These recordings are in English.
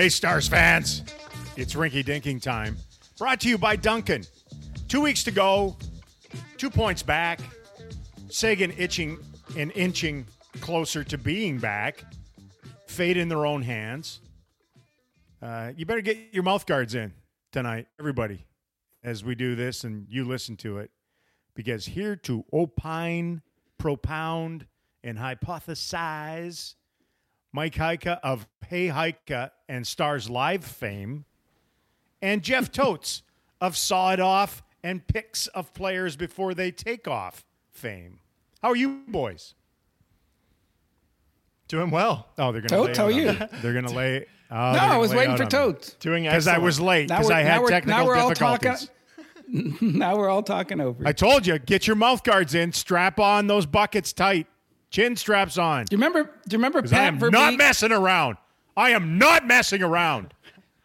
Hey, Stars fans. It's rinky dinking time. Brought to you by Duncan. Two weeks to go, two points back. Seguin itching and inching closer to being back. Fate in their own hands. Uh, you better get your mouth guards in tonight, everybody, as we do this and you listen to it. Because here to opine, propound, and hypothesize Mike Heika of Hey Heika and Stars Live fame, and Jeff Totes of Saw It Off and picks of players before they take off fame. How are you boys? Doing well. Oh, they're going to Totes, how are you? They're going to lay. Oh, No, I was waiting for Totes. Doing Because I was late Now because I had we're- technical now we're all difficulties. talking- now we're all talking over. I told you, get your mouth guards in, strap on those buckets tight, chin straps on. do you remember? Do you remember 'Cause I Pat am Verbeek? not messing around. I am not messing around.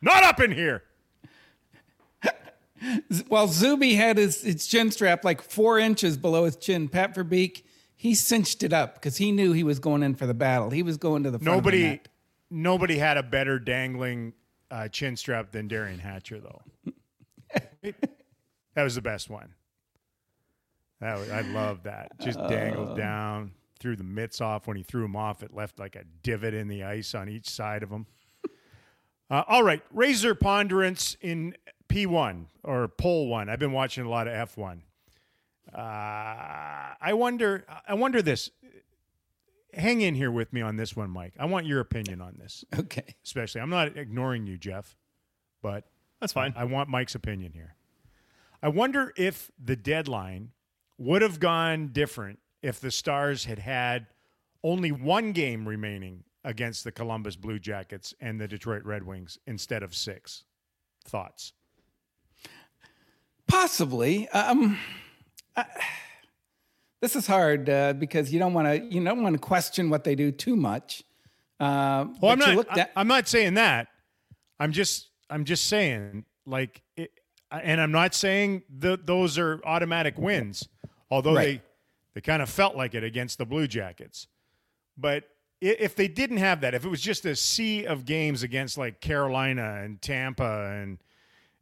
Not up in here. While Zuby had his, his chin strap like four inches below his chin, Pat Verbeek he cinched it up because he knew he was going in for the battle. He was going to the front of the Nobody, nobody had a better dangling uh, chin strap than Derian Hatcher, though. that was the best one. That was, I love that. Just dangled down, threw the mitts off. When he threw them off, it left like a divot in the ice on each side of him. Uh, all right, Razor Ponderance in P1 or Pole 1. I've been watching a lot of F1. Uh, I wonder. I wonder this. Hang in here with me on this one, Mike. I want your opinion on this, Okay. especially. I'm not ignoring you, Jeff, but That's fine. I want Mike's opinion here. I wonder if the deadline would have gone different if the Stars had had only one game remaining against the Columbus Blue Jackets and the Detroit Red Wings instead of six. Thoughts? Possibly. Um, I- this is hard uh, because you don't want to you don't want to question what they do too much. Uh, Well, I'm not. look I, at- I'm not saying that. I'm just. I'm just saying, like, it, and I'm not saying that those are automatic wins, although Right. they they kind of felt like it against the Blue Jackets. But if they didn't have that, if it was just a sea of games against like Carolina and Tampa and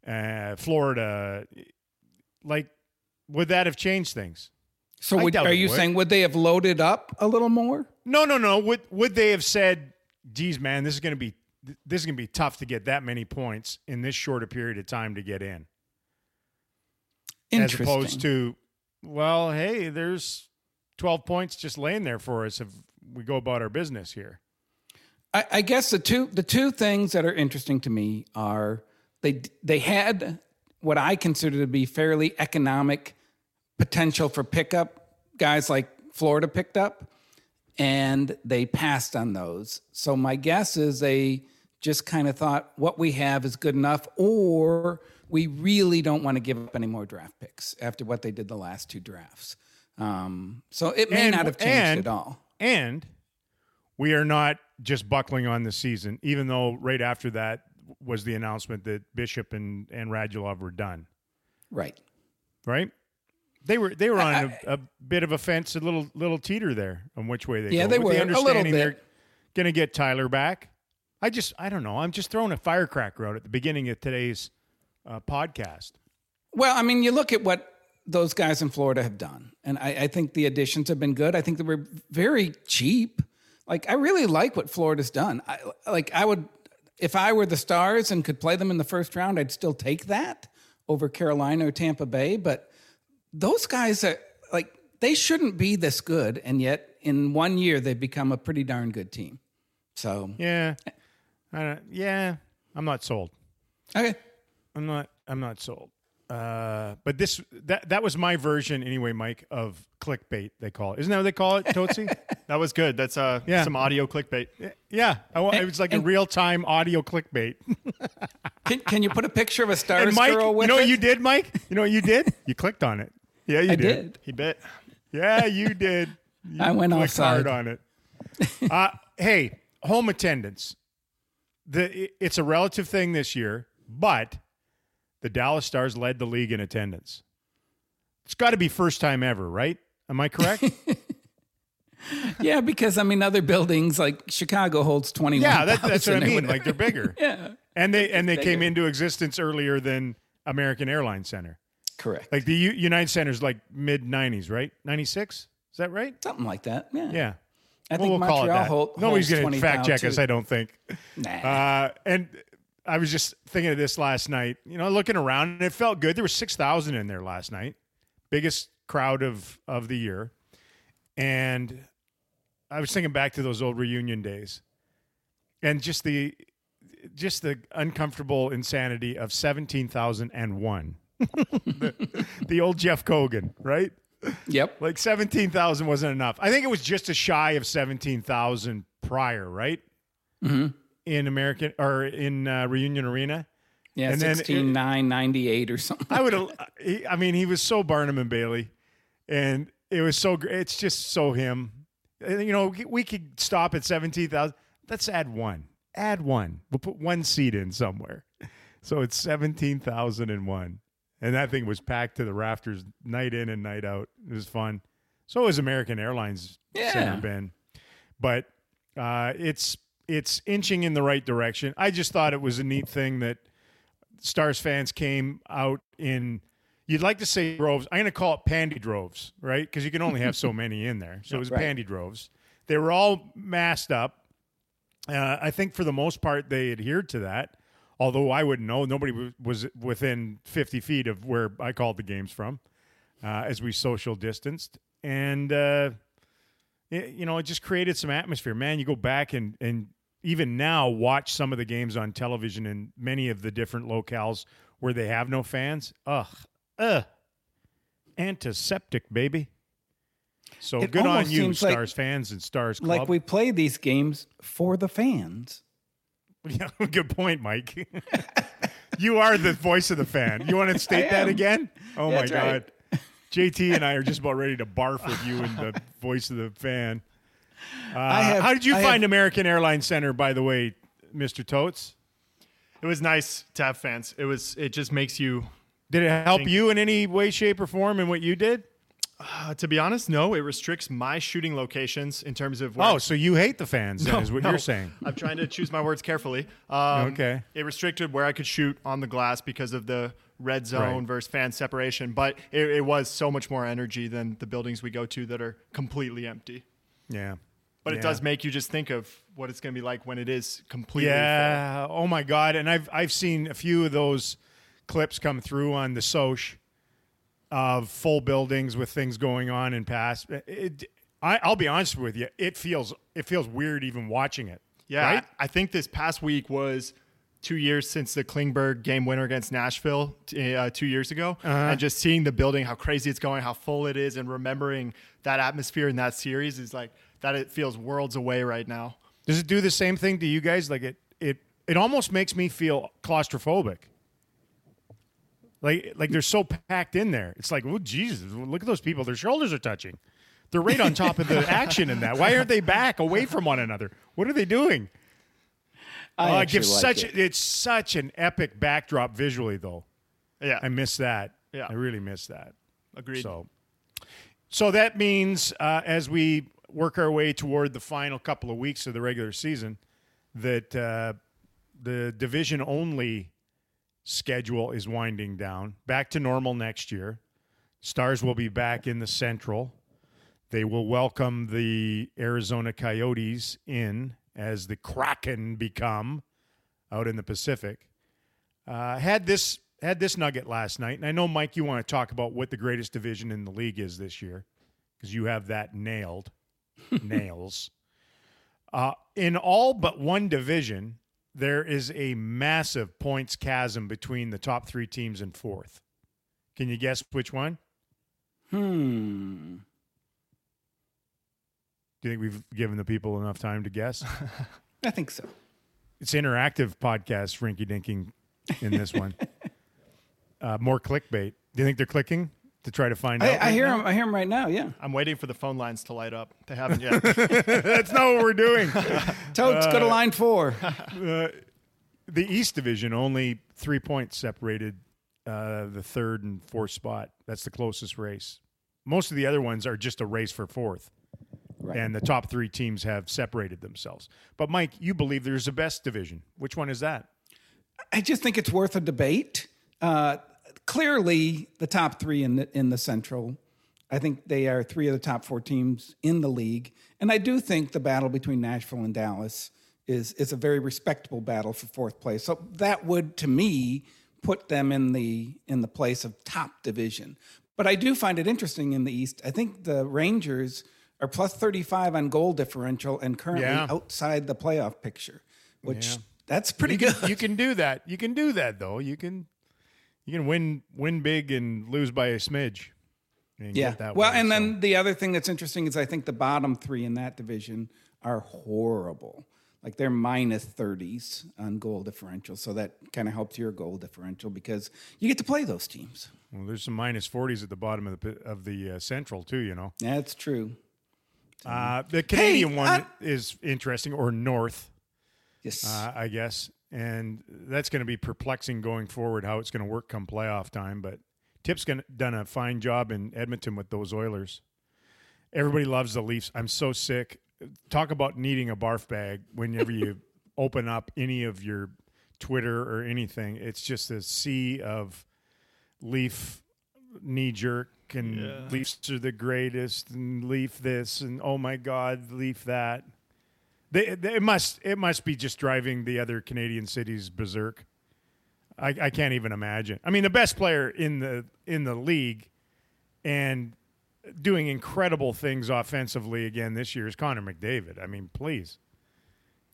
uh, Florida, like, would that have changed things? so would, are you would. saying would they have loaded up a little more? No, no, no. Would would they have said, "Geez, man, this is going to be this is going to be tough to get that many points in this short a period of time to get in," as opposed to, "Well, hey, there's twelve points just laying there for us if we go about our business here." I, I guess the two the two things that are interesting to me are they they had what I consider to be fairly economic potential for pickup guys like Florida picked up, and they passed on those. So my guess is they just kind of thought what we have is good enough, or we really don't want to give up any more draft picks after what they did the last two drafts. Um, so it may And- not have changed and- at all. And we are not just buckling on the season, even though right after that was the announcement that Bishop and and Radulov were done. Right. right? They were they were on a a bit of a fence, a little little teeter there on which way they Yeah, go. they with were, the a little understanding bit. they're going to get Tyler back. I just I don't know. I'm just throwing a firecracker out at the beginning of today's uh, podcast. Well, I mean, you look at what those guys in Florida have done, and I, I think the additions have been good. I think they were very cheap. Like, I really like what Florida's done. I, like, I would, if I were the Stars and could play them in the first round, I'd still take that over Carolina or Tampa Bay. But those guys are like, they shouldn't be this good, and yet in one year they've become a pretty darn good team. So, Yeah, I don't, yeah, I'm not sold. okay. I'm not. I'm not sold. Uh, but this that that was my version anyway, Mike, of clickbait. They call it. Isn't that what they call it, Tootsie? That was good. That's uh, Yeah. some audio clickbait. yeah, I, wa- it was like a real time audio clickbait. Can, can you put a picture of a star And Mike, girl with you know it? what you did, Mike? You know what you did? You clicked on it. Yeah, you I did. did. He bit. Yeah, you did. You I went clicked offside. hard on it. Uh, hey, home attendance. The it's a relative thing this year, but the Dallas Stars led the league in attendance. It's got to be first time ever, right? Am I correct? Yeah, because I mean, other buildings like Chicago holds twenty. Yeah, that, that's what I mean. Like they're bigger. yeah, And they and they came into existence earlier than American Airlines Center. correct. Like the U- United Center's like mid '90s, right? '96, is that right? something like that. Yeah, Yeah. I Well, think we'll Montreal call it that. hold, Nobody's going to fact 20,000 check us. I don't think. Nah. Uh, and I was just thinking of this last night. You know, looking around, and it felt good. There were six thousand in there last night, biggest crowd of of the year. And I was thinking back to those old reunion days, and just the just the uncomfortable insanity of seventeen thousand and one. the, the old Jeff Cogen, right? Yep. Like 17,000 wasn't enough. I think it was just a shy of 17,000 prior, right? Mm-hmm. In American or in uh, Reunion Arena. Yeah, And then it- sixteen nine ninety eight or something. I would I mean, he was so Barnum and Bailey. And it was so great. It's just so him. And, you know, we could stop at 17,000. Let's add one. Add one. We'll put one seat in somewhere. So it's 17,001. And that thing was packed to the rafters night in and night out. It was fun. So was American Airlines Yeah. Center Ben. But uh, it's it's inching in the right direction. I just thought it was a neat thing that Stars fans came out in you'd like to say droves. I'm going to call it pandy droves, right? Because you can only have so many in there. So it was Right. pandy droves. They were all masked up. Uh, I think for the most part they adhered to that. Although I wouldn't know, nobody w- was within 50 feet of where I called the games from, uh, as we social distanced, and uh, it, you know it just created some atmosphere. Man, you go back and and even now watch some of the games on television in many of the different locales where they have no fans. Ugh, ugh, antiseptic, baby. So It good on you, seems like- Stars fans and Stars Club. Like we play these games for the fans. Yeah, good point, Mike. you are the voice of the fan. You want to state that again? Oh my right. god. JT and I are just about ready to barf with you and the voice of the fan. Uh, have- how did you I find have- American Airlines Center, by the way, Mr. Totes? It was nice to have fans. It was. It just makes you. Did it help you in any way, shape, or form in what you did? Uh, to be honest, no. It restricts my shooting locations in terms of. Where Oh, so you hate the fans, then, No, is what no. you're saying. I'm trying to choose my words carefully. Um, Okay. It restricted where I could shoot on the glass because of the red zone Right. versus fan separation, but it, it was so much more energy than the buildings we go to that are completely empty. Yeah. But Yeah. it does make you just think of what it's going to be like when it is completely full. Yeah. Oh my God. And I've I've seen a few of those clips come through on the Soch of full buildings with things going on and past. It, I, I'll be honest with you. It feels it feels weird even watching it. Yeah, Right? I think this past week was two years since the Klingberg game winner against Nashville uh, two years ago, Uh-huh. and just seeing the building, how crazy it's going, how full it is, and remembering that atmosphere in that series is like that. It feels worlds away right now. Does it do the same thing to you guys? Like it it it almost makes me feel claustrophobic. Like like they're so packed in there. It's like, oh Jesus, look at those people. Their shoulders are touching. They're right on top of the action in that. Why aren't they back away from one another? What are they doing? I Oh, it gives like such it. it's such an epic backdrop visually though. Yeah, I miss that. Yeah. I really miss that. agreed. So, so that means uh, as we work our way toward the final couple of weeks of the regular season, that uh, the division only schedule is winding down. Back to normal next year. Stars will be back in the Central. They will welcome the Arizona Coyotes in as the Kraken become out in the Pacific. Uh, had this had this nugget last night, and I know Mike, you want to talk about what the greatest division in the league is this year because you have that nailed, nails. Uh, in all but one division, there is a massive points chasm between the top three teams and fourth. Can you guess which one? Hmm. Do you think we've given the people enough time to guess? I think so. it's interactive podcast, Rinky Dinking, in this one. uh, more clickbait. Do you think they're clicking to try to find out? I, I right hear now? him. I hear him right now. Yeah. I'm waiting for the phone lines to light up. They haven't yet. That's not what we're doing. Toads, go to line four. Uh, the East Division only three points separated uh, the third and fourth spot. That's the closest race. Most of the other ones are just a race for fourth. Right. and the top three teams have separated themselves. But Mike, you believe there's a best division. Which one is that? I just think it's worth a debate. Uh, clearly, the top three in the in the Central, I think they are three of the top four teams in the league, and I do think the battle between Nashville and Dallas is is a very respectable battle for fourth place. So that would, to me, put them in the in the place of top division. But I do find it interesting in the East. I think the Rangers are plus thirty five on goal differential and currently Yeah. outside the playoff picture, which. That's pretty good. You can do that. You can do that though. You can you can win win big and lose by a smidge. and Yeah. get that well, way, and so. then the other thing that's interesting is I think the bottom three in that division are horrible. Like they're minus 30s on goal differential. So that kind of helps your goal differential because you get to play those teams. well, there's some minus minus forties at the bottom of the of the uh, central too. You know, That's true. Uh, the Canadian one uh, is interesting, or North, Yes. uh, I guess, and that's going to be perplexing going forward how it's going to work come playoff time. But Tip's gonna, done a fine job in Edmonton with those Oilers. Everybody loves the Leafs. I'm so sick. Talk about needing a barf bag whenever you open up any of your Twitter or anything. It's just a sea of Leaf knee jerk and Leafs are the greatest and Leaf this and oh my God, Leaf that. They, they, it must it must be just driving the other Canadian cities berserk. I, I can't even imagine. I mean, the best player in the in the league and doing incredible things offensively again this year is Connor McDavid. I mean, please.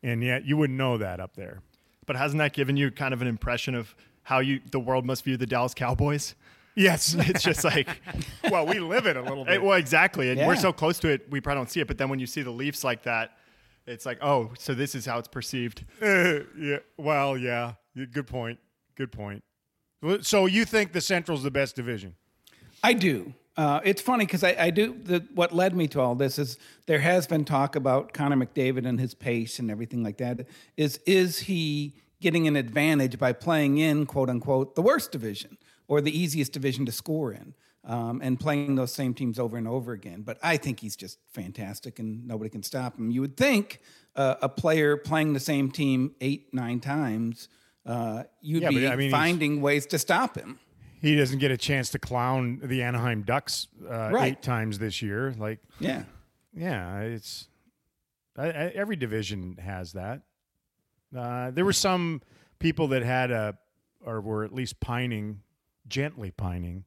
And yet you wouldn't know that up there. But hasn't that given you kind of an impression of how you the world must view the Dallas Cowboys? Yes. It's just like, well, we live it a little bit. well, exactly. And Yeah. we're so close to it, we probably don't see it. But then when you see the Leafs like that, it's like, oh, so this is how it's perceived. Uh, yeah. Well, yeah. Yeah, Good point. Good point. So you think the Central's the best division? I do. Uh, it's funny because I, I do. The, what led me to all this is there has been talk about Connor McDavid and his pace and everything like that. Is is he getting an advantage by playing in quote unquote the worst division or the easiest division to score in um, and playing those same teams over and over again? But I think he's just fantastic and nobody can stop him. You would think uh, a player playing the same team eight nine times. Uh, you'd Yeah, but be I mean, finding ways to stop him. He doesn't get a chance to clown the Anaheim Ducks uh, Right. eight times this year. Like, Yeah. yeah, it's I, I, every division has that. Uh, there were some people that had a, or were at least pining, gently pining,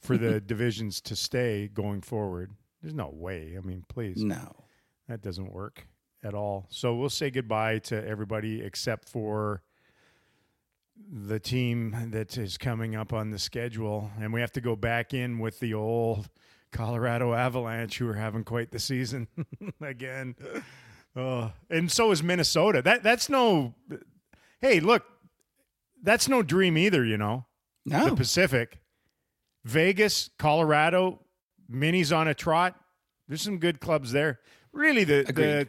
for the divisions to stay going forward. There's no way. I mean, please. No. That doesn't work at all. So we'll say goodbye to everybody except for the team that is coming up on the schedule. And we have to go back in with the old Colorado Avalanche, who are having quite the season again. Oh, and so is Minnesota. That that's no. Hey, look, that's no dream either. You know, No. the Pacific, Vegas, Colorado, minis on a trot. There's some good clubs there. Really, the the, Agreed.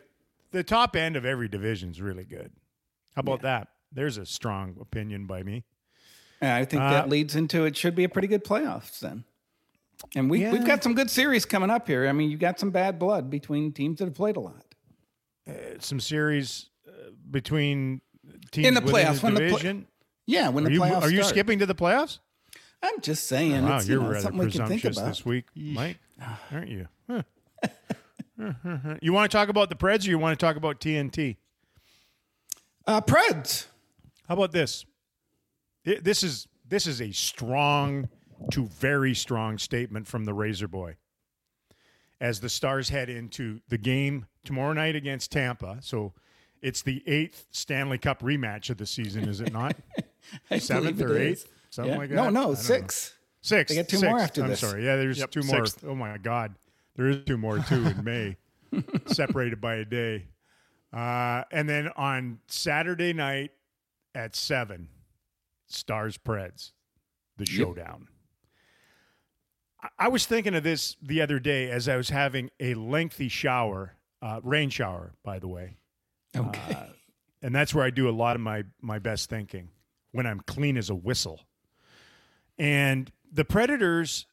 the top end of every division is really good. How about that? There's a strong opinion by me. Yeah, I think Uh, that leads into it should be a pretty good playoffs then. And we, Yeah. we've got some good series coming up here. I mean, you got some bad blood between teams that have played a lot. Some series uh, between teams In the playoffs, when the pla- division. Yeah, when are the you, playoffs are you start. skipping to the playoffs? I'm just saying. Wow, it's, you you're know, rather something we can think presumptuous this week, Mike, aren't you? Huh. you want to talk about the Preds, or you want to talk about TNT? Uh, Preds. How about this? This is this is a strong to very strong statement from the Razor Boy. As the Stars head into the game tomorrow night against Tampa, so it's the eighth Stanley Cup rematch of the season, is it not? I Seventh or eighth, something Yeah. like that. No, no, don't six. Six. They got two more after this. I'm sorry. Yeah, there's Yep, two more. sixth. Oh my God, there is two more too in May, separated by a day. Uh, and then on Saturday night at seven, Stars Preds, the showdown. I- I was thinking of this the other day as I was having a lengthy shower, uh, rain shower, by the way, Okay. and that's where I do a lot of my my best thinking when I'm clean as a whistle. And the Predators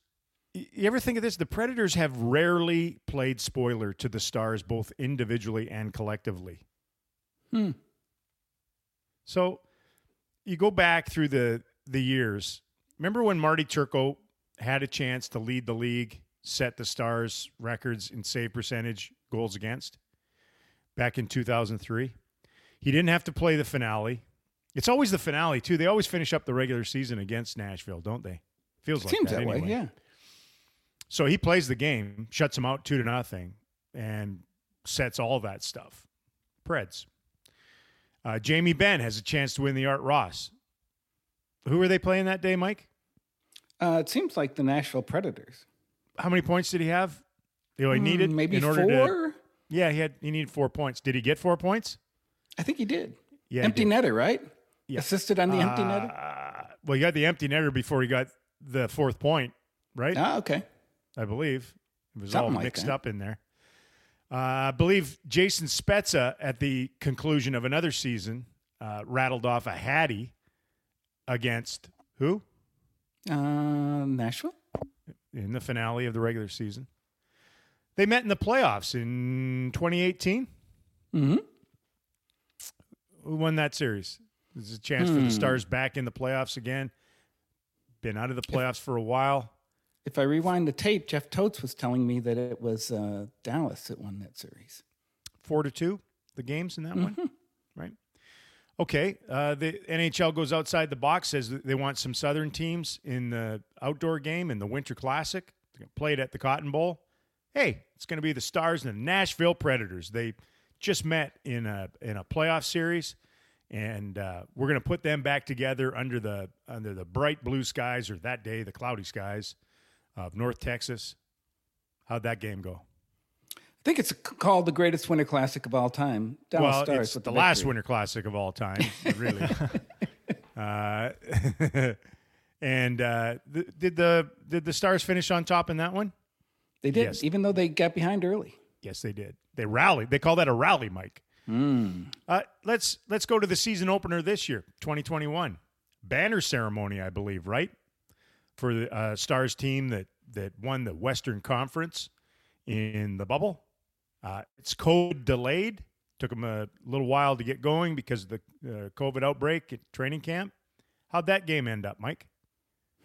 you ever think of this? The Predators have rarely played spoiler to the Stars, both individually and collectively. Hmm. So you go back through the the years. Remember when Marty Turco had a chance to lead the league, set the Stars records in save percentage, goals against, back in 2003? He didn't have to play the finale. It's always the finale too. They always finish up the regular season against Nashville, don't they? Feels like Seems that, that, way, anyway. yeah. So he plays the game, shuts them out two to nothing, and sets all that stuff. Preds. Uh, Jamie Benn has a chance to win the Art Ross. Who were they playing that day, Mike? Uh, it seems like the Nashville Predators. How many points did he have? He Hmm, needed maybe in order four. to. Yeah, he had. He needed four points. Did he get four points? I think he did. Yeah, he empty did. netter, right? Assisted on the empty netter. Uh, well, he got the empty netter before he got the fourth point, right? Ah, okay. I believe. It was Something all mixed that. up in there. Uh, I believe Jason Spezza, at the conclusion of another season, uh, rattled off a Hattie against who Uh, Nashville. in the finale of the regular season. They met in the playoffs in 2018. Mm-hmm. Who won that series? There's a chance for Hmm. the Stars back in the playoffs again. Been out of the playoffs for a while. If I rewind the tape, Jeff Totes was telling me that it was uh, Dallas that won that series. four to two the games in that Mm-hmm. one right okay uh, the nhl goes outside the box says they want some southern teams in the outdoor game in the winter classic They're gonna play it at the cotton bowl hey it's going to be the stars and the nashville predators they just met in a in a playoff series and uh, we're going to put them back together under the under the bright blue skies or that day the cloudy skies of north texas how'd that game go I think it's called the greatest winter classic of all time. Dallas well, Stars it's with the, the last. Winter Classic of all time, really. uh, and uh, th- did the did the Stars finish on top in that one? They did, Yes. even though they got behind early. Yes, they did. They rallied. They call that a rally, Mike. Uh, let's let's go to the season opener this year, 2021. Banner ceremony, I believe, right? For the uh, Stars team that that won the Western Conference in the bubble. Uh, it's code delayed. Took them a little while to get going because of the uh, COVID outbreak at training camp. How'd that game end up, Mike?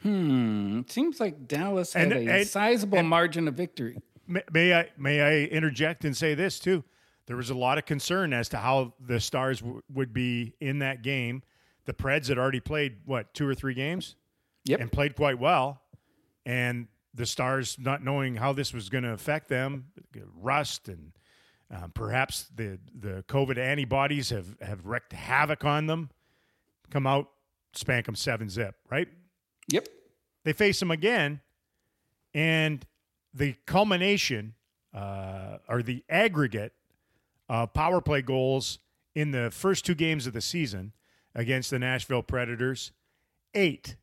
Hmm. It seems like Dallas had And- a and- sizable margin of victory. May, may I may I interject and say this too? There was a lot of concern as to how the Stars w- would be in that game. The Preds had already played what two or three games, Yep. and played quite well, and the Stars not knowing how this was going to affect them, rust and um, perhaps the the COVID antibodies have have wreaked havoc on them. Come out, spank them seven zip, right? Yep. they face them again, and the culmination uh, or the aggregate of power play goals in the first two games of the season against the Nashville Predators, eight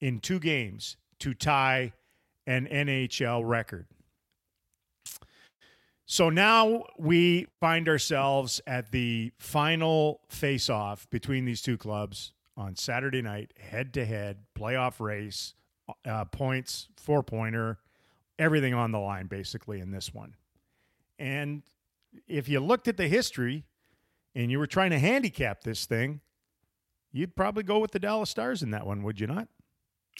in two games to tie an NHL record. So now we find ourselves at the final face off between these two clubs on Saturday night, head to head, playoff race, uh, points, four pointer, everything on the line basically in this one. And if you looked at the history and you were trying to handicap this thing, you'd probably go with the Dallas Stars in that one, would you not?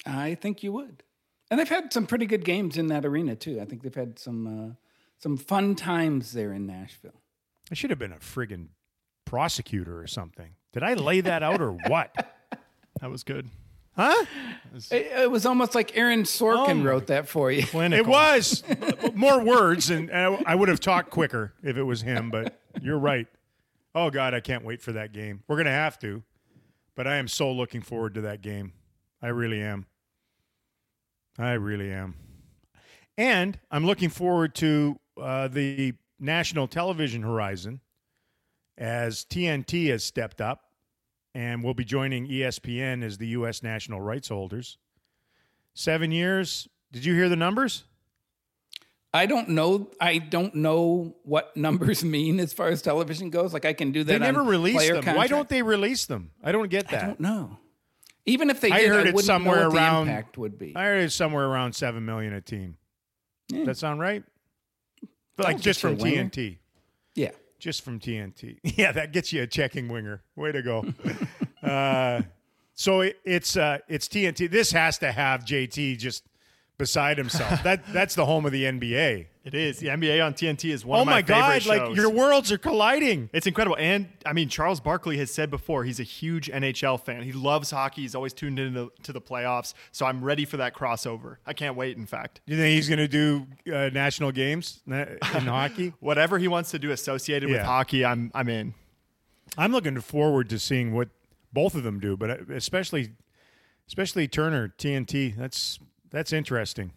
I think you would. And they've had some pretty good games in that arena too. I think they've had some uh, some fun times there in Nashville. I should have been a friggin' prosecutor or something. Did I lay that out or what? That was good. Huh? It, it was almost like Aaron Sorkin Oh wrote that for you. Clinical. It was more words, and I I would have talked quicker if it was him. But you're right. Oh God, I can't wait for that game. We're gonna have to, but I am so looking forward to that game. I really am. I really am, and I'm looking forward to uh, the national television horizon as TNT has stepped up and will be joining ESPN as the U.S. national rights holders. Seven years. Did you hear the numbers? I don't know. I don't know what numbers mean as far as television goes. Like I can do that. They never release them. Why don't they release them? I don't get that. I don't know. Even if they I did, heard I it somewhere around- impact would be. I heard it's somewhere around seven million a team. Yeah. Does that sound right? But Like just from. TNT. yeah. Just from TNT. Yeah, that gets you a checking winger. Way to go. uh, so it, it's uh, it's TNT. This has to have JT just beside himself. that that's the home of the NBA. It is. The NBA on TNT is one oh of my, favorite shows. Oh my god! Like shows. your worlds are colliding. It's incredible. And I mean, Charles Barkley has said before he's a huge NHL fan. He loves hockey. He's always tuned into to the playoffs. So I'm ready for that crossover. I can't wait, in fact. Do you think he's going to do uh, national games in hockey? Whatever he wants to do associated with hockey, I'm I'm in. I'm looking forward to seeing what both of them do, but uh, especially especially Turner TNT. That's that's interesting.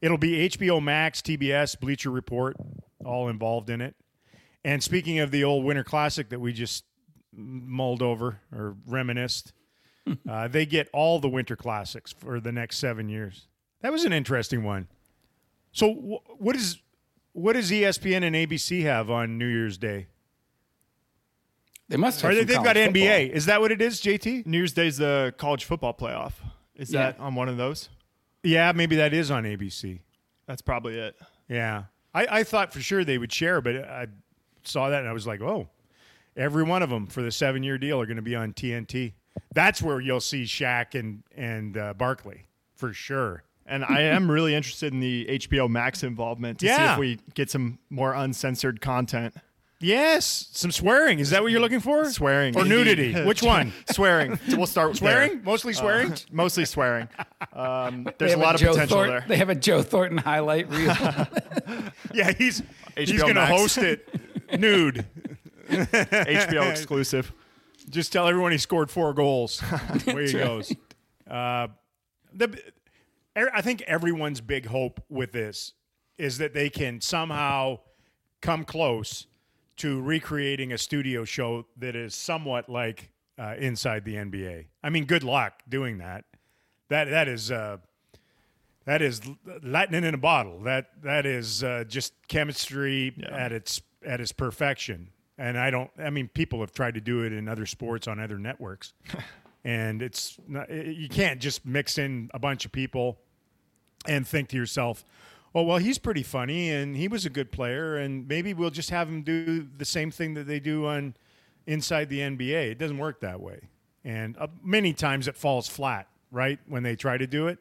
It'll be HBO Max, TBS, Bleacher Report, all involved in it. And speaking of the old Winter Classic that we just mulled over or reminisced, uh, they get all the Winter Classics for the next seven years. That was an interesting one. So, wh- what is what does ESPN and ABC have on New Year's Day? They must have. Or they, some they've got college NBA. Is that what it is, JT? New Year's Day's the college football playoff. Is Yeah. that on one of those? Yeah, maybe that is on ABC. That's probably it. Yeah. I, I thought for sure they would share, but I saw that and I was like, oh, every one of them for the seven year deal are going to be on TNT. That's where you'll see Shaq and, and uh, Barkley for sure. And I am really interested in the HBO Max involvement to see if we get some more uncensored content. Yes, some swearing. Is that what you're looking for? Swearing. Or nudity? Which one? swearing. We'll start with Swearing? there. Mostly swearing? Uh, mostly swearing. Um, there's a have lot of Joe potential Thornton- there. They have a Joe Thornton highlight reel. yeah, he's, he's going to host it nude. HBO exclusive. Just tell everyone he scored four goals. Away he goes. Uh, the, er- I think everyone's big hope with this is that they can somehow come close to recreating a studio show that is somewhat like uh, inside the NBA. I mean, good luck doing that. That that is uh, that is lightning in a bottle. That that is uh, just chemistry at its at its perfection. And I don't. I mean, people have tried to do it in other sports on other networks, and it's not, you can't just mix in a bunch of people and think to yourself, "Oh, well, he's pretty funny and he was a good player, and maybe we'll just have him do the same thing that they do on inside the NBA." It doesn't work that way, and uh, many times it falls flat. Right when they try to do it.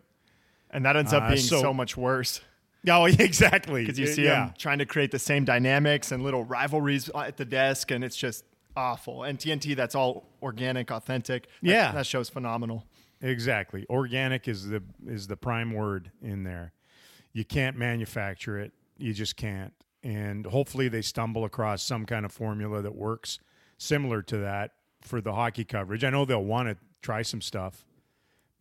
And that ends up Uh, being so- so, much worse Oh, exactly. because you see yeah. them trying to create the same dynamics and little rivalries at the desk, and it's just awful. And TNT, that's all organic, authentic. That- Yeah. that show's phenomenal. Exactly. Organic is the is the prime word in there. You can't manufacture it. You just can't. And hopefully they stumble across some kind of formula that works similar to that for the hockey coverage. I know they'll want to try some stuff,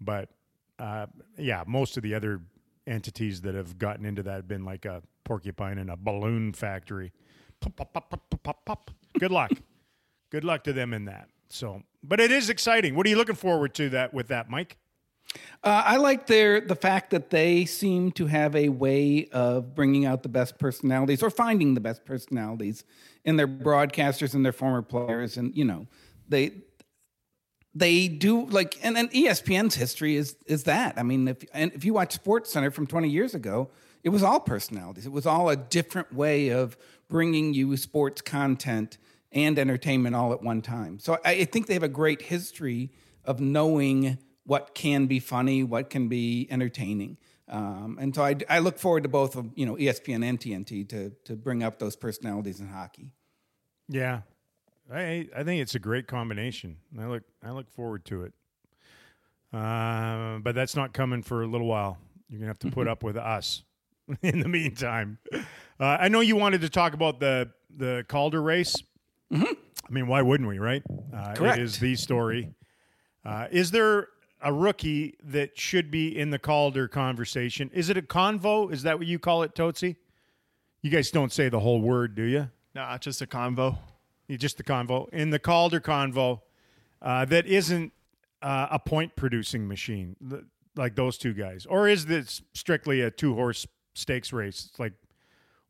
but uh, yeah, most of the other entities that have gotten into that have been like a porcupine in a balloon factory. Pop, pop, pop. Good luck. Good luck to them in that. So, but it is exciting. What are you looking forward to that with that, Mike? Uh, I like their the fact that they seem to have a way of bringing out the best personalities or finding the best personalities in their broadcasters and their former players, and you know they they do like and, and ESPN's history is is that. I mean, if and if you watch Sports Center from 20 years ago, it was all personalities. It was all a different way of bringing you sports content and entertainment all at one time. So I, I think they have a great history of knowing what can be funny, what can be entertaining. Um, and so I, I look forward to both of you know ESPN and TNT to to bring up those personalities in hockey. Yeah, I I think it's a great combination. I look I look forward to it. Uh, but that's not coming for a little while. You're gonna have to put up with us in the meantime. Uh, I know you wanted to talk about the the Calder race. I mean, why wouldn't we, right? Uh, Correct. It is the story. Uh, is there a rookie that should be in the Calder conversation? Is it a convo? Is that what you call it, Tootsie? You guys don't say the whole word, do you? Nah, just a convo. You- just the convo in the Calder convo uh, that isn't uh, a point producing machine like those two guys, or is this strictly a two horse stakes race? Like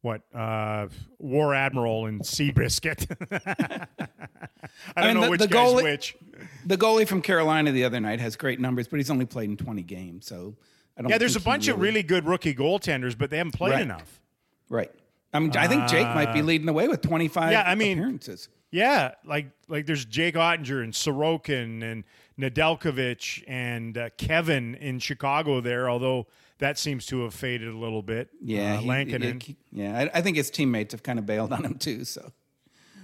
what uh, War Admiral and Seabiscuit. I don't mean, know the- which the goalie- which. The goalie from Carolina the other night has great numbers, but he's only played in 20 games, so I don't. Yeah, there's a bunch of really good rookie goaltenders, but they haven't played Right. enough. right. I mean, I think Jake might be leading the way with 25 Uh, Yeah, I mean- appearances. Yeah, like like there's Jake Oettinger and Sorokin and Nedeljkovic and uh, Kevin in Chicago there, although that seems to have faded a little bit. Yeah, uh, he- Lankinen. he- yeah. I, I think his teammates have kind of bailed on him too. So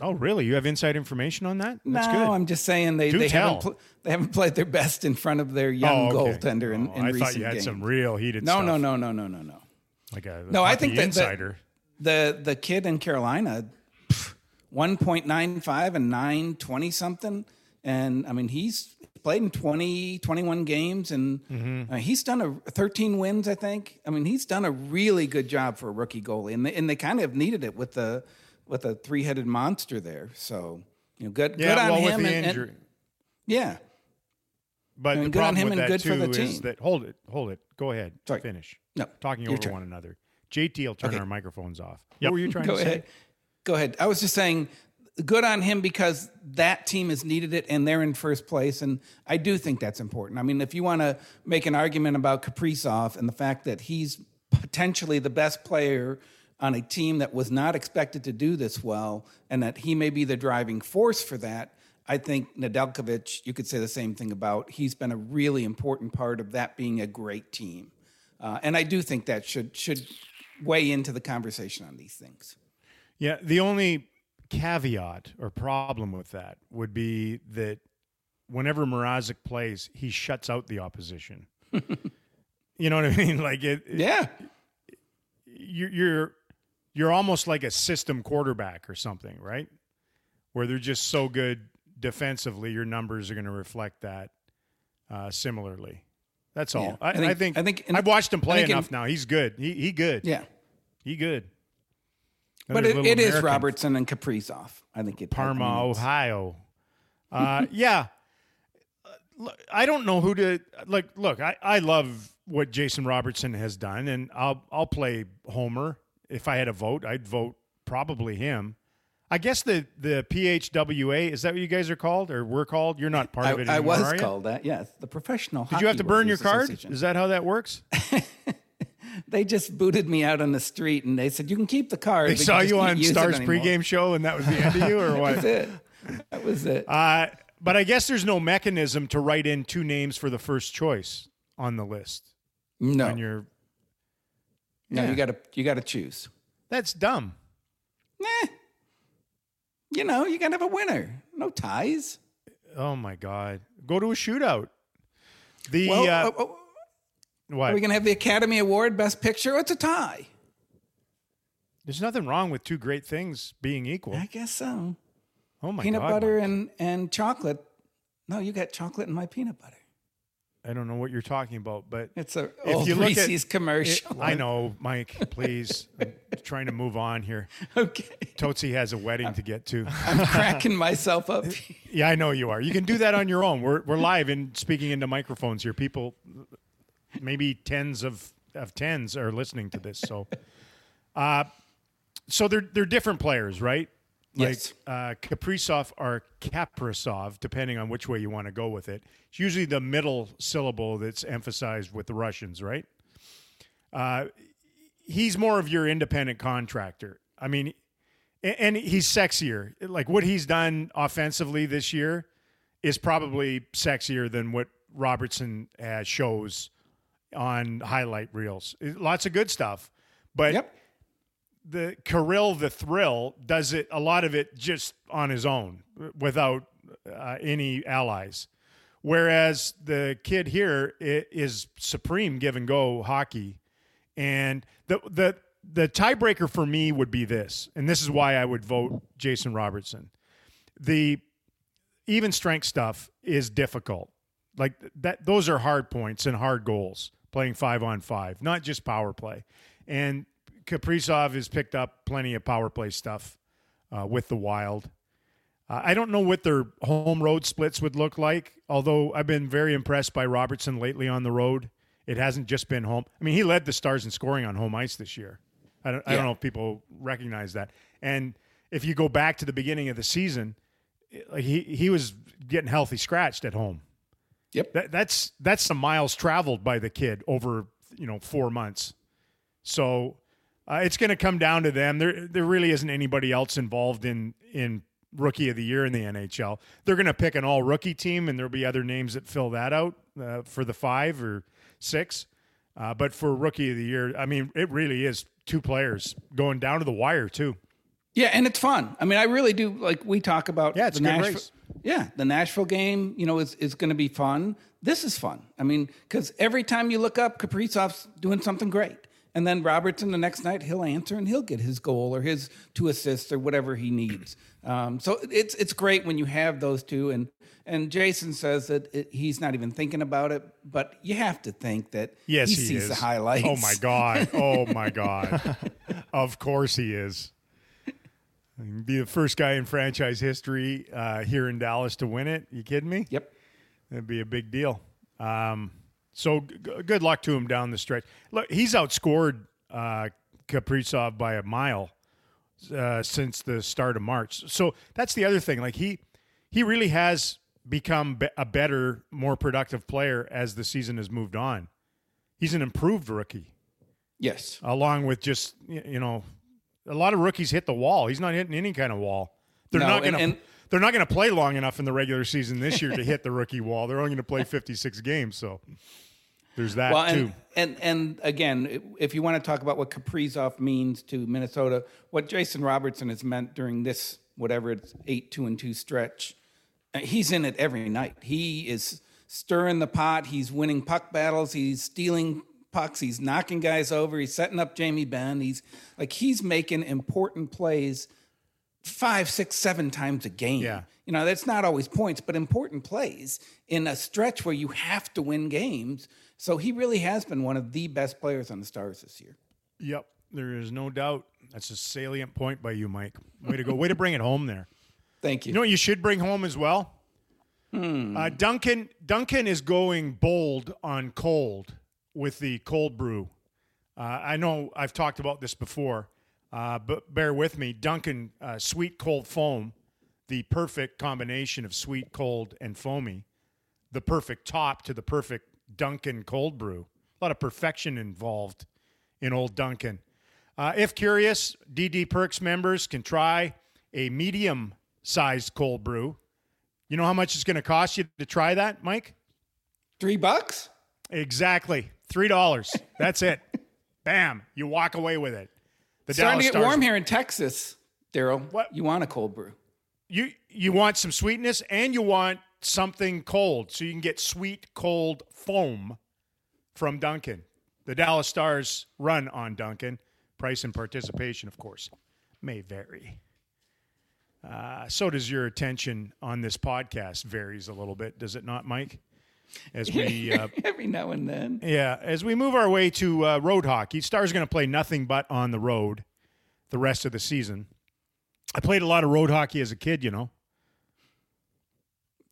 oh, really? You have inside information on that? That's no, good. I'm just saying they Do they tell. haven't pl- they haven't played their best in front of their young oh, okay. goaltender in, Oh, in I recent thought you had games. some real heated no, stuff. no, no, no, no, no, no. Like a No, I think that- insider. The the kid in Carolina, one point nine five and nine twenty something, and I mean he's played in 20, 21 games, and Mm-hmm. uh, he's done a thirteen wins. I think. I mean he's done a really good job for a rookie goalie, and they, and they kind of needed it with the with a three headed monster there. So you know, good yeah, good on well, him. with the and- and- yeah, but mean, the good on problem him with and that good too for the is team. that hold it, hold it. Go ahead. Sorry. Finish. No, Talking over turn. one another. JT will turn Okay. our microphones off. What were you trying Go to ahead. say? Go ahead. I was just saying, good on him because that team has needed it and they're in first place. And I do think that's important. I mean, if you want to make an argument about Kaprizov and the fact that he's potentially the best player on a team that was not expected to do this well and that he may be the driving force for that, I think Nedeljkovic, you could say the same thing about. He's been a really important part of that being a great team. Uh, and I do think that should should weigh into the conversation on these things. Yeah, the only caveat or problem with that would be that whenever Mrazek plays, he shuts out the opposition. you know what I mean? Like it, it- Yeah. you're you're you're almost like a system quarterback or something, right? Where they're just so good defensively, your numbers are going to reflect that uh, similarly. That's all. Yeah. I, I think- I think. I think in- I've watched him play think in- enough now. He's good. He he good. Yeah. He good. But it, it is Robertson and Kaprizov. I think it Parma, I mean, Ohio. Uh, yeah. Uh, I don't know who to like. Look, I, I love what Jason Robertson has done, and I'll I'll play Homer if I had a vote. I'd vote probably him. I guess the the PHWA is that what you guys are called or we're called? You're not part I, of it Anymore, I was called that. Yes, the professional. Did you have to burn your card? Is that how that works? They just booted me out on the street, and they said you can keep the car." They saw you can't on Stars pregame show, and that was the end of you, or what? That was it. That was it. Uh, but I guess there's no mechanism to write in two names for the first choice on the list. no, When you're no, yeah. you got to you got to choose. that's dumb. Nah. You know, you got to have a winner. No ties. Oh my god, go to a shootout. The Well, uh, uh, uh, what? are we going to have the Academy Award Best Picture? It's a tie. There's nothing wrong with two great things being equal. I guess so. Oh my god peanut god, butter Mike. and and chocolate. No, you got chocolate in my peanut butter. I don't know what you're talking about, but It's a If old you look at- Reese's commercial. I know, Mike. Please, I'm trying to move on here. okay, Tootsie has a wedding to get to. I'm cracking myself up. Yeah, I know you are. You can do that on your own. We're we're live and speaking into microphones here. People, maybe tens of of tens are listening to this. So, uh, so they're they're different players, right? Yes. Like uh, Kaprizov or Kaprizov, depending on which way you want to go with it. It's usually the middle syllable that's emphasized with the Russians, right? Uh, he's more of your independent contractor. I mean, and he's sexier. Like what he's done offensively this year is probably sexier than what Robertson uh, shows on highlight reels. Lots of good stuff, but Yep. the Kirill the Thrill does it a lot of it just on his own without uh, any allies. Whereas the kid here i- supreme give and go hockey, and the the the tiebreaker for me would be this, and this is why I would vote Jason Robertson. The even strength stuff is difficult. Like that, those are hard points and hard goals. Playing five on five, not just power play. And Kaprizov has picked up plenty of power play stuff uh, with the Wild. Uh, I don't know what their home road splits would look like. Although I've been very impressed by Robertson lately on the road. It hasn't just been home. I mean, he led the Stars in scoring on home ice this year. I don't, I don't know if people recognize that. And if you go back to the beginning of the season, he he was getting healthy scratched at home. Yep. That, that's that's some miles traveled by the kid over you know four months. So uh, it's going to come down to them. There there really isn't anybody else involved in in rookie of the year in the NHL. They're going to pick an all rookie team, and there'll be other names that fill that out uh, for the five or six. Uh, but for rookie of the year, I mean, it really is two players going down to the wire too. Yeah, and it's fun. I mean, I really do like we talk about. Yeah, it's the good Nashville, race. Yeah, the Nashville game, you know, is is going to be fun. This is fun. I mean, because every time you look up, Kaprizov's doing something great, and then Robertson the next night he'll answer and he'll get his goal or his two assists or whatever he needs. Um, so it's it's great when you have those two. And and Jason says that it, he's not even thinking about it, but you have to think that Yes, he, he, sees is. the highlights. Oh my god! Oh my god! of course he is. Be the first guy in franchise history uh, here in Dallas to win it. You kidding me? Yep. That'd be a big deal. Um, so g- good luck to him down the stretch. Look, he's outscored uh, Kaprizov by a mile uh, since the start of March. So that's the other thing. Like he he really has become be- a better, more productive player as the season has moved on. He's an improved rookie, Yes. along with just you know a lot of rookies hit the wall. He's not hitting any kind of wall. They're No, not going to. They're not going to play long enough in the regular season this year to hit the rookie wall. They're only going to play 56 games, so there's that Well, too. and, and and again, if you want to talk about what Kaprizov means to Minnesota, what Jason Robertson has meant during this whatever it's eight two and two stretch, uh, he's in it every night. He is stirring the pot. He's winning puck battles. He's stealing pucks. He's knocking guys over. He's setting up Jamie Benn. He's like he's making important plays five, six, seven times a game. Yeah. You know, that's not always points, but important plays in a stretch where you have to win games. So he really has been one of the best players on the Stars this year. Yep, there is no doubt. That's a salient point by you, Mike. Way to go. Way to bring it home there. Thank you. You know what you should bring home as well? Uh, Dunkin' Dunkin' is going bold on cold with the cold brew. Uh, I know I've talked about this before, uh, but bear with me. Dunkin' uh, sweet cold foam, the perfect combination of sweet, cold, and foamy, the perfect top to the perfect Dunkin' cold brew. A lot of perfection involved in old Dunkin'. Uh, if curious, DD Perks members can try a medium sized cold brew. You know how much it's going to cost you to try that, Mike? Three bucks? Exactly. $3. That's it. Bam. You walk away with it. The Starting to get Stars- warm here in Texas, Daryl. What? You want a cold brew? You you want some sweetness and you want something cold, so you can get sweet cold foam from Dunkin'. The Dallas Stars run on Dunkin'. Price and participation, of course, may vary. Uh, so does your attention on this podcast varies a little bit, does it not, Mike? As we uh, Every now and then. yeah, as we move our way to uh, road hockey, Stars going to play nothing but on the road the rest of the season. I played a lot of road hockey as a kid, you know.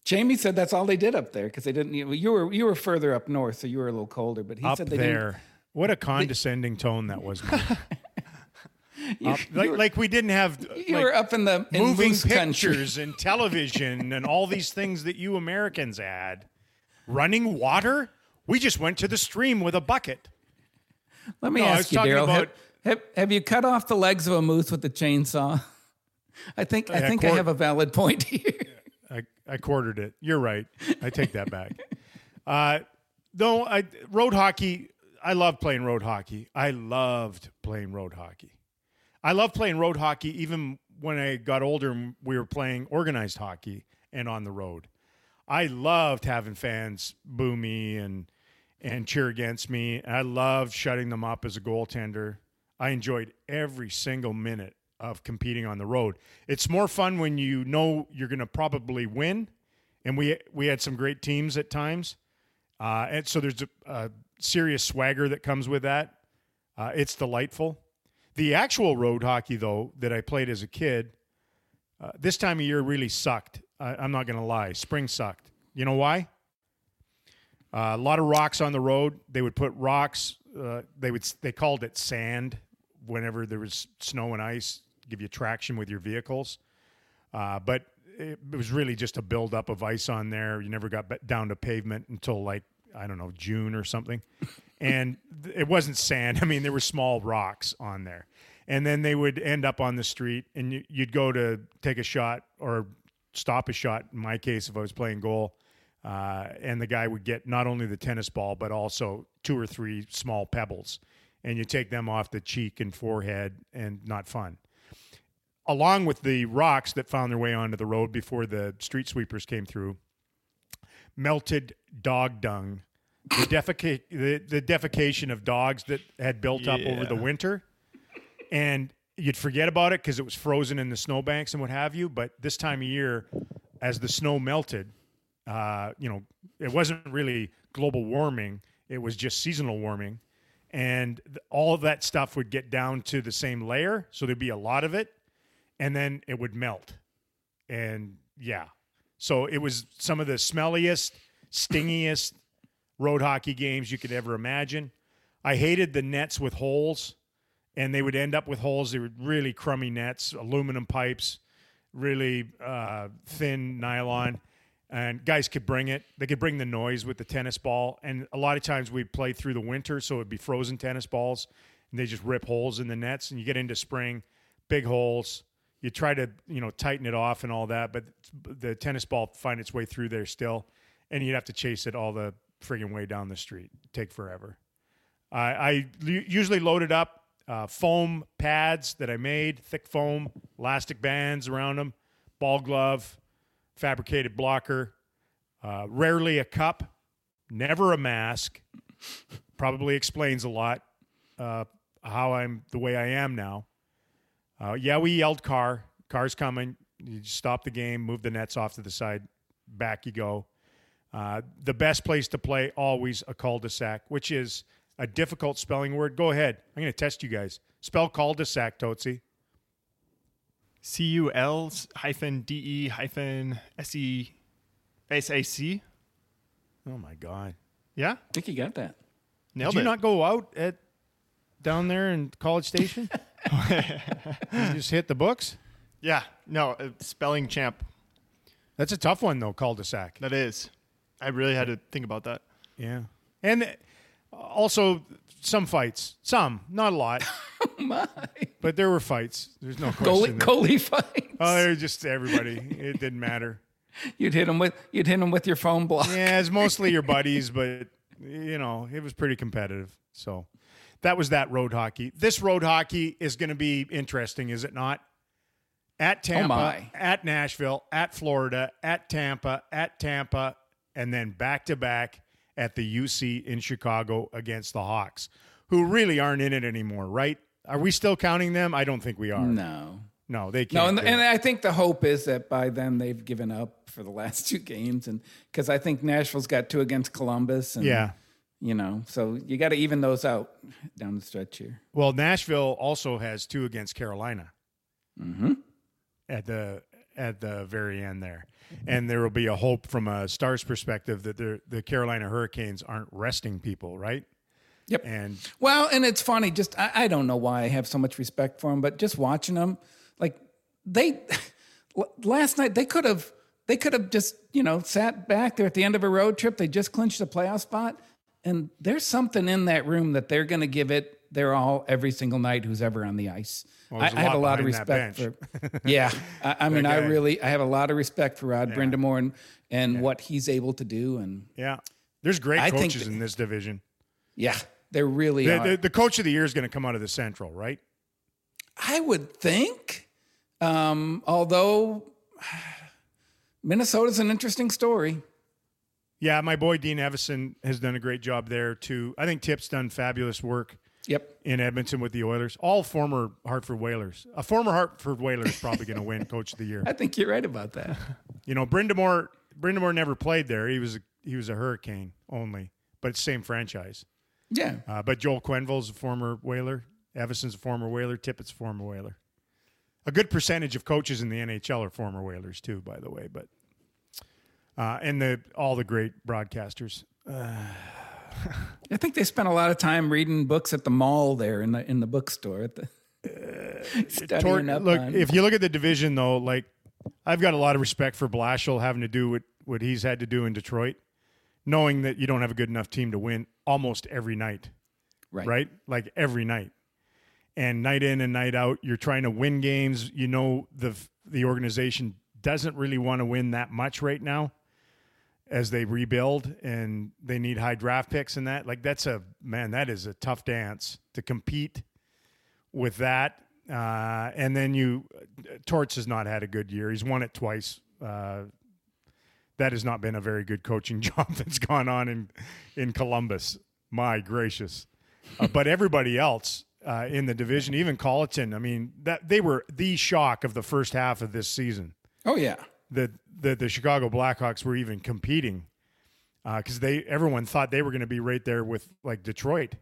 Jamie said that's all they did up there because they didn't. You were you were further up north, so you were a little colder. But he up said they didn't. What a condescending tone that was. You, Up- like, were, like we didn't have you like, were up in the in moving pictures and television and all these things that you Americans had. Running water? We just went to the stream with a bucket. Let me No, ask you, Daryl. about- Have, have, have you cut off the legs of a moose with a chainsaw? I think I Yeah, think quar- I have a valid point here. I, I quartered it. You're right. I take that back. Uh, though I road hockey, I love playing road hockey. I loved playing road hockey. I love playing road hockey even when I got older and we were playing organized hockey and on the road. I loved having fans boo me and and cheer against me. And I loved shutting them up as a goaltender. I enjoyed every single minute of competing on the road. It's more fun when you know you're going to probably win, and we we had some great teams at times, uh, and so there's a, a serious swagger that comes with that. Uh, it's delightful. The actual road hockey, though, that I played as a kid, uh, this time of year really sucked. I, I'm not going to lie. Spring sucked. You know why? Uh, a lot of rocks on the road. They would put rocks. Uh, they would. They called it sand whenever there was snow and ice, give you traction with your vehicles. Uh, but it, it was really just a buildup of ice on there. You never got down to pavement until like I don't know June or something, and th- it wasn't sand. I mean, there were small rocks on there, and then they would end up on the street, and you'd go to take a shot or stop a shot. In my case, if I was playing goal, uh, and the guy would get not only the tennis ball but also two or three small pebbles, and you take them off the cheek and forehead, and not fun along with the rocks that found their way onto the road before the street sweepers came through, melted dog dung, the, defeca- the, the defecation of dogs that had built up over the winter. And you'd forget about it because it was frozen in the snowbanks and what have you. But this time of year, as the snow melted, uh, you know, it wasn't really global warming, it was just seasonal warming. And all of that stuff would get down to the same layer. So there'd be a lot of it and then it would melt. And yeah. So it was some of the smelliest, stingiest road hockey games you could ever imagine. I hated the nets with holes, and they would end up with holes. They were really crummy nets, aluminum pipes, really uh, thin nylon. And guys could bring it. They could bring the noise with the tennis ball. And a lot of times we'd play through the winter, so it'd be frozen tennis balls, and they just rip holes in the nets. And you get into spring, big holes. You try to you know tighten it off and all that, but the tennis ball find its way through there still, and you'd have to chase it all the friggin' way down the street. Take forever. I usually loaded up uh, foam pads that I made, thick foam, elastic bands around them, ball glove, fabricated blocker, uh, rarely a cup, never a mask. Probably explains a lot uh, how I'm the way I am now. Uh, yeah, we yelled car. Car's coming. You stop the game, move the nets off to the side, back you go. Uh, the best place to play always a cul-de-sac, which is a difficult spelling word. Go ahead. I'm going to test you guys. Spell cul-de-sac, Tootsie. C U L hyphen D E hyphen S E S A C. Oh my God! Yeah, I think you got that. nailed Did you it. not go out at down there in College Station? you just hit the books. yeah, no, uh, spelling champ. That's a tough one though. Cul-de-sac. That is. I really had to think about that. Yeah, and also some fights. Some, not a lot, oh, My but there were fights. There's no goalie, goalie fights. Oh, they were just everybody. It didn't matter. You'd hit him with you'd hit him with your phone block. Yeah, it's mostly your buddies, but you know, it was pretty competitive. So that was that road hockey. This road hockey is going to be interesting, is it not? At oh, Tampa, my. at Nashville, at Florida, at Tampa, at Tampa, and then back to back at the UC in Chicago against the Hawks, who really aren't in it anymore, right? Are we still counting them? I don't think we are. No. No, they No, can't. and, and. I think the hope is that by then they've given up for the last two games, and because I think Nashville's got two against Columbus, and yeah. you know, so you got to even those out down the stretch here. Well, Nashville also has two against Carolina Mm-hmm. at the at the very end there, and there will be a hope from a Stars perspective that the the Carolina Hurricanes aren't resting people, right? Yep. And Well, and it's funny. Just I, I don't know why I have so much respect for them, but just watching them, like they last night, they could have they could have just you know sat back there at the end of a road trip. They just clinched a playoff spot, and there's something in that room that they're going to give it their all every single night. Who's ever on the ice. Well, I, I have a lot of respect for. Yeah, I, I mean, I really I have a lot of respect for Rod Brind'Amour and and what he's able to do, and yeah, there's great I coaches that- in this division. yeah, they really The, are. the, the coach of the year is going to come out of the Central, right? I would think. Um, although Minnesota's an interesting story. Yeah, my boy Dean Evason has done a great job there too. I think Tip's done fabulous work Yep. in Edmonton with the Oilers. All former Hartford Whalers. A former Hartford Whaler is probably going to win Coach of the Year. I think you're right about that. You know, Brind'Amour Brind'Amour never played there. He was a, he was a Hurricane only, but it's same franchise. Yeah. Uh, but Joel Quenneville's a former Whaler. Evason's a former Whaler. Tippett's a former Whaler. A good percentage of coaches in the NHL are former Whalers too, by the way. But uh, and the all the great broadcasters. Uh, I think they spent a lot of time reading books at the mall there in the in the bookstore at the uh, studying Tor- up look, on- if you look at the division, though, like I've got a lot of respect for Blashill having to do what, what he's had to do in Detroit, knowing that you don't have a good enough team to win almost every night, right. right? Like every night. And night in and night out, you're trying to win games. You know the the organization doesn't really want to win that much right now as they rebuild and they need high draft picks and that. Like that's a man, that is a tough dance to compete with that. Uh, and then you, Torts has not had a good year. He's won it twice. Uh, that has not been a very good coaching job that's gone on in in Columbus. My gracious! Uh, but everybody else uh, in the division, even Colliton, I mean, that they were the shock of the first half of this season. Oh yeah. That the, Chicago Blackhawks were even competing uh, because they everyone thought they were going to be right there with like Detroit,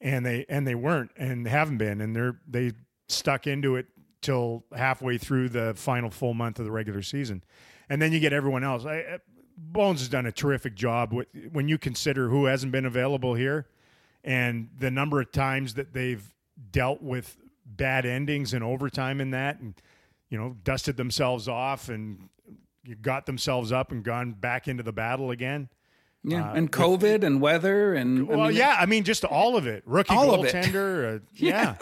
and they and they weren't and haven't been, and they're they stuck into it till halfway through the final full month of the regular season, and then you get everyone else. I- Bones has done a terrific job with, when you consider who hasn't been available here, and the number of times that they've dealt with bad endings and overtime in that, and you know dusted themselves off and got themselves up and gone back into the battle again. Yeah. and COVID and weather and I Uh, Well, mean, yeah, I mean, just all of it. Rookie All of it. goaltender, uh, yeah.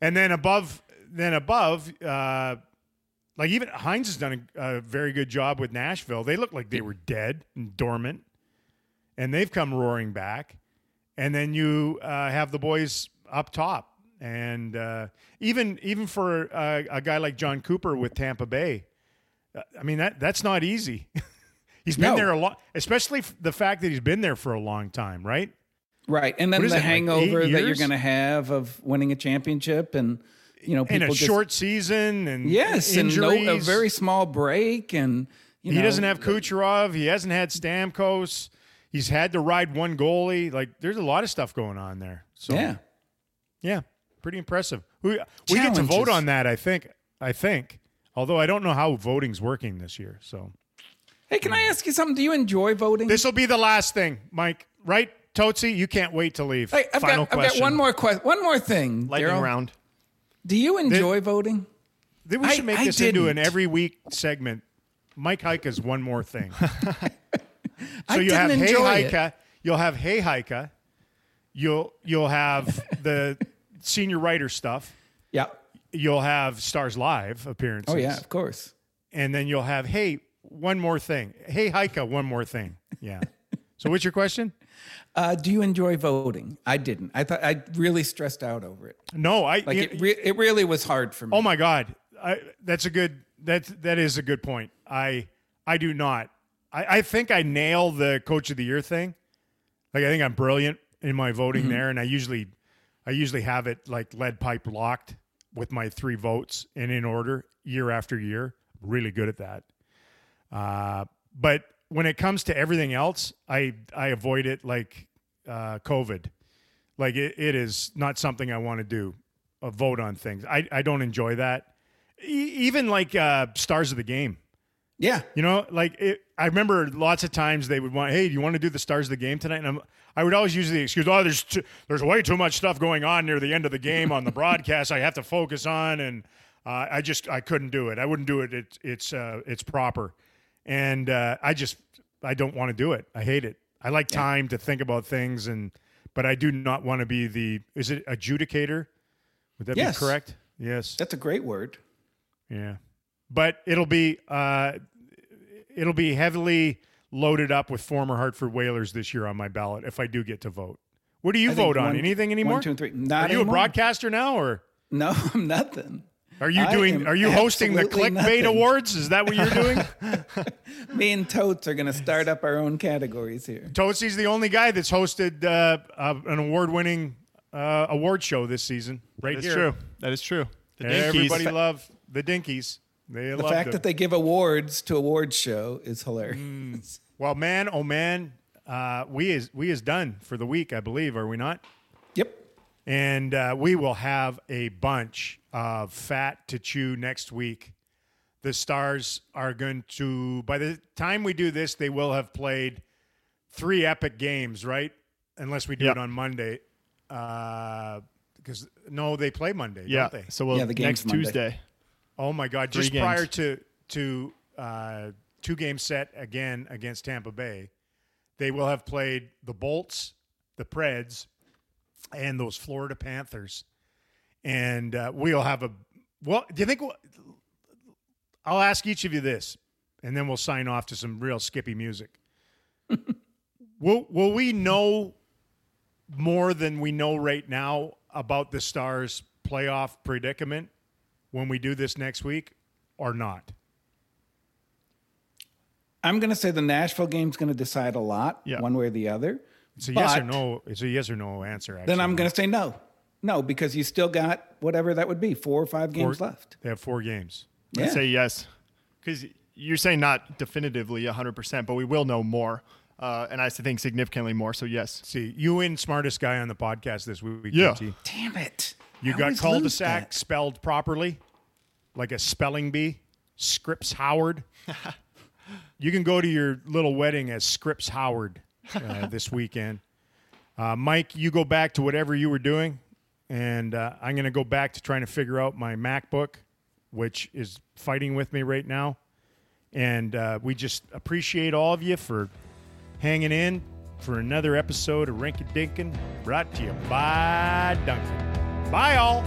And then above, then above, uh, like even Hynes has done a, a very good job with Nashville. They look like they were dead and dormant, and they've come roaring back. And then you uh, have the boys up top, and uh, even even for uh, a guy like Jon Cooper with Tampa Bay, uh, I mean that that's not easy. he's been No. there a lot, especially the fact that he's been there for a long time, right? Right. And then the it, hangover eight that you're going to have of winning a championship and, you know, in a just, short season and yes, injuries. and no, a very small break. And, you he know, doesn't have Kucherov. He hasn't had Stamkos. He's had to ride one goalie. Like there's a lot of stuff going on there. So Yeah. yeah, pretty impressive. We we get to vote on that. I think. I think. Although I don't know how voting's working this year. So Hey, can I hmm. ask you something? Do you enjoy voting? this will be the last thing, Mike. Right, Tootsie? You can't wait to leave. Hey, I've Final got, I've question. got one more question. One more thing. Lightning Daryl. round. Do you enjoy voting? Then we I- should make I this into an didn't. every week segment. Mike Heika's one more thing. So I you have didn't Hey enjoy it. Heika, you'll have Hey Heika, you'll you'll have the senior writer stuff, Yeah. you'll have Stars Live appearances. Oh yeah, of course. And then you'll have Hey, one more thing. Hey Heika, one more thing. Yeah. so what's your question? Uh, do you enjoy voting? I didn't. I thought I really stressed out over it. No, I Like you- it, re- it really was hard for me. Oh my God, I, that's a good that that is a good point. I I do not. I, I think I nail the coach of the year thing. Like I think I'm brilliant in my voting Mm-hmm. there, and I usually I usually have it like lead pipe locked with my three votes and in order year after year. Really good at that. Uh, but when it comes to everything else, I I avoid it like uh, COVID. Like it, it is not something I want to do. A vote on things. I I don't enjoy that. E- even like uh, stars of the game. Yeah. You know, like it, I remember lots of times they would want, "Hey, do you want to do the stars of the game tonight?" And I'm, I would always use the excuse, "Oh, there's too, there's way too much stuff going on near the end of the game on the broadcast. I have to focus on, and uh, I just I couldn't do it. I wouldn't do it. It's it's uh, it's proper, and uh, I just I don't want to do it. I hate it. I like time to think about things, and but I do not want to be the is it adjudicator? Would that Yes. be correct? Yes. That's a great word. Yeah, but it'll be uh, it'll be heavily loaded up with former Hartford Whalers this year on my ballot if I do get to vote. What do you I vote on? one- Anything anymore? one, two, and three. Not Are you anymore. a broadcaster now, or No, I'm nothing. are you I doing? Are you hosting the clickbait nothing. awards? Is that what you're doing? Me and Totes are going to start up our own categories here. Toatsie's the only guy that's hosted uh, uh, an award-winning uh, award show this season. Right here. That's here. true. That is true. The Dinkies. Everybody love the Dinkies. They The fact them. that they give awards to awards show is hilarious. well, man, oh man, uh, we is we is done for the week. I believe. Are we not? Yep. and uh, we will have a bunch of fat to chew next week. The Stars are going to, by the time we do this, they will have played three epic games, right? Unless we do Yeah. it on Monday. Because no, they play Monday, Yeah. don't they? So we'll Yeah, the game's next Monday. Tuesday. Oh my God! Three Just games. prior to to uh, two game set again against Tampa Bay, they will have played the Bolts, the Preds, and those Florida Panthers, and uh, we'll have a. Well, do you think? we'll- I'll ask each of you this, and then we'll sign off to some real Skippy music. will Will we know more than we know right now about the Stars' playoff predicament? When we do this next week or not? I'm going to say the Nashville game's going to decide a lot, Yeah. one way or the other. It's a yes or no. It's a yes or no answer. Actually. Then I'm going to say no. No, because you still got whatever that would be, four or five games Four- left. They have four games. I Yeah. say yes, because you're saying not definitively 100, percent but we will know more, uh, and I think significantly more. So yes, See, you win smartest guy on the podcast this week. Yeah. JT. Damn it. You I got always cul-de-sac that. spelled properly, like a spelling bee. Scripps Howard. you can go to your little wedding as Scripps Howard uh, this weekend. Uh, Mike, you go back to whatever you were doing, and uh, I'm going to go back to trying to figure out my MacBook, which is fighting with me right now. And uh, we just appreciate all of you for hanging in for another episode of Rinky Dinkin, brought to you by Dunkin'. Bye, all.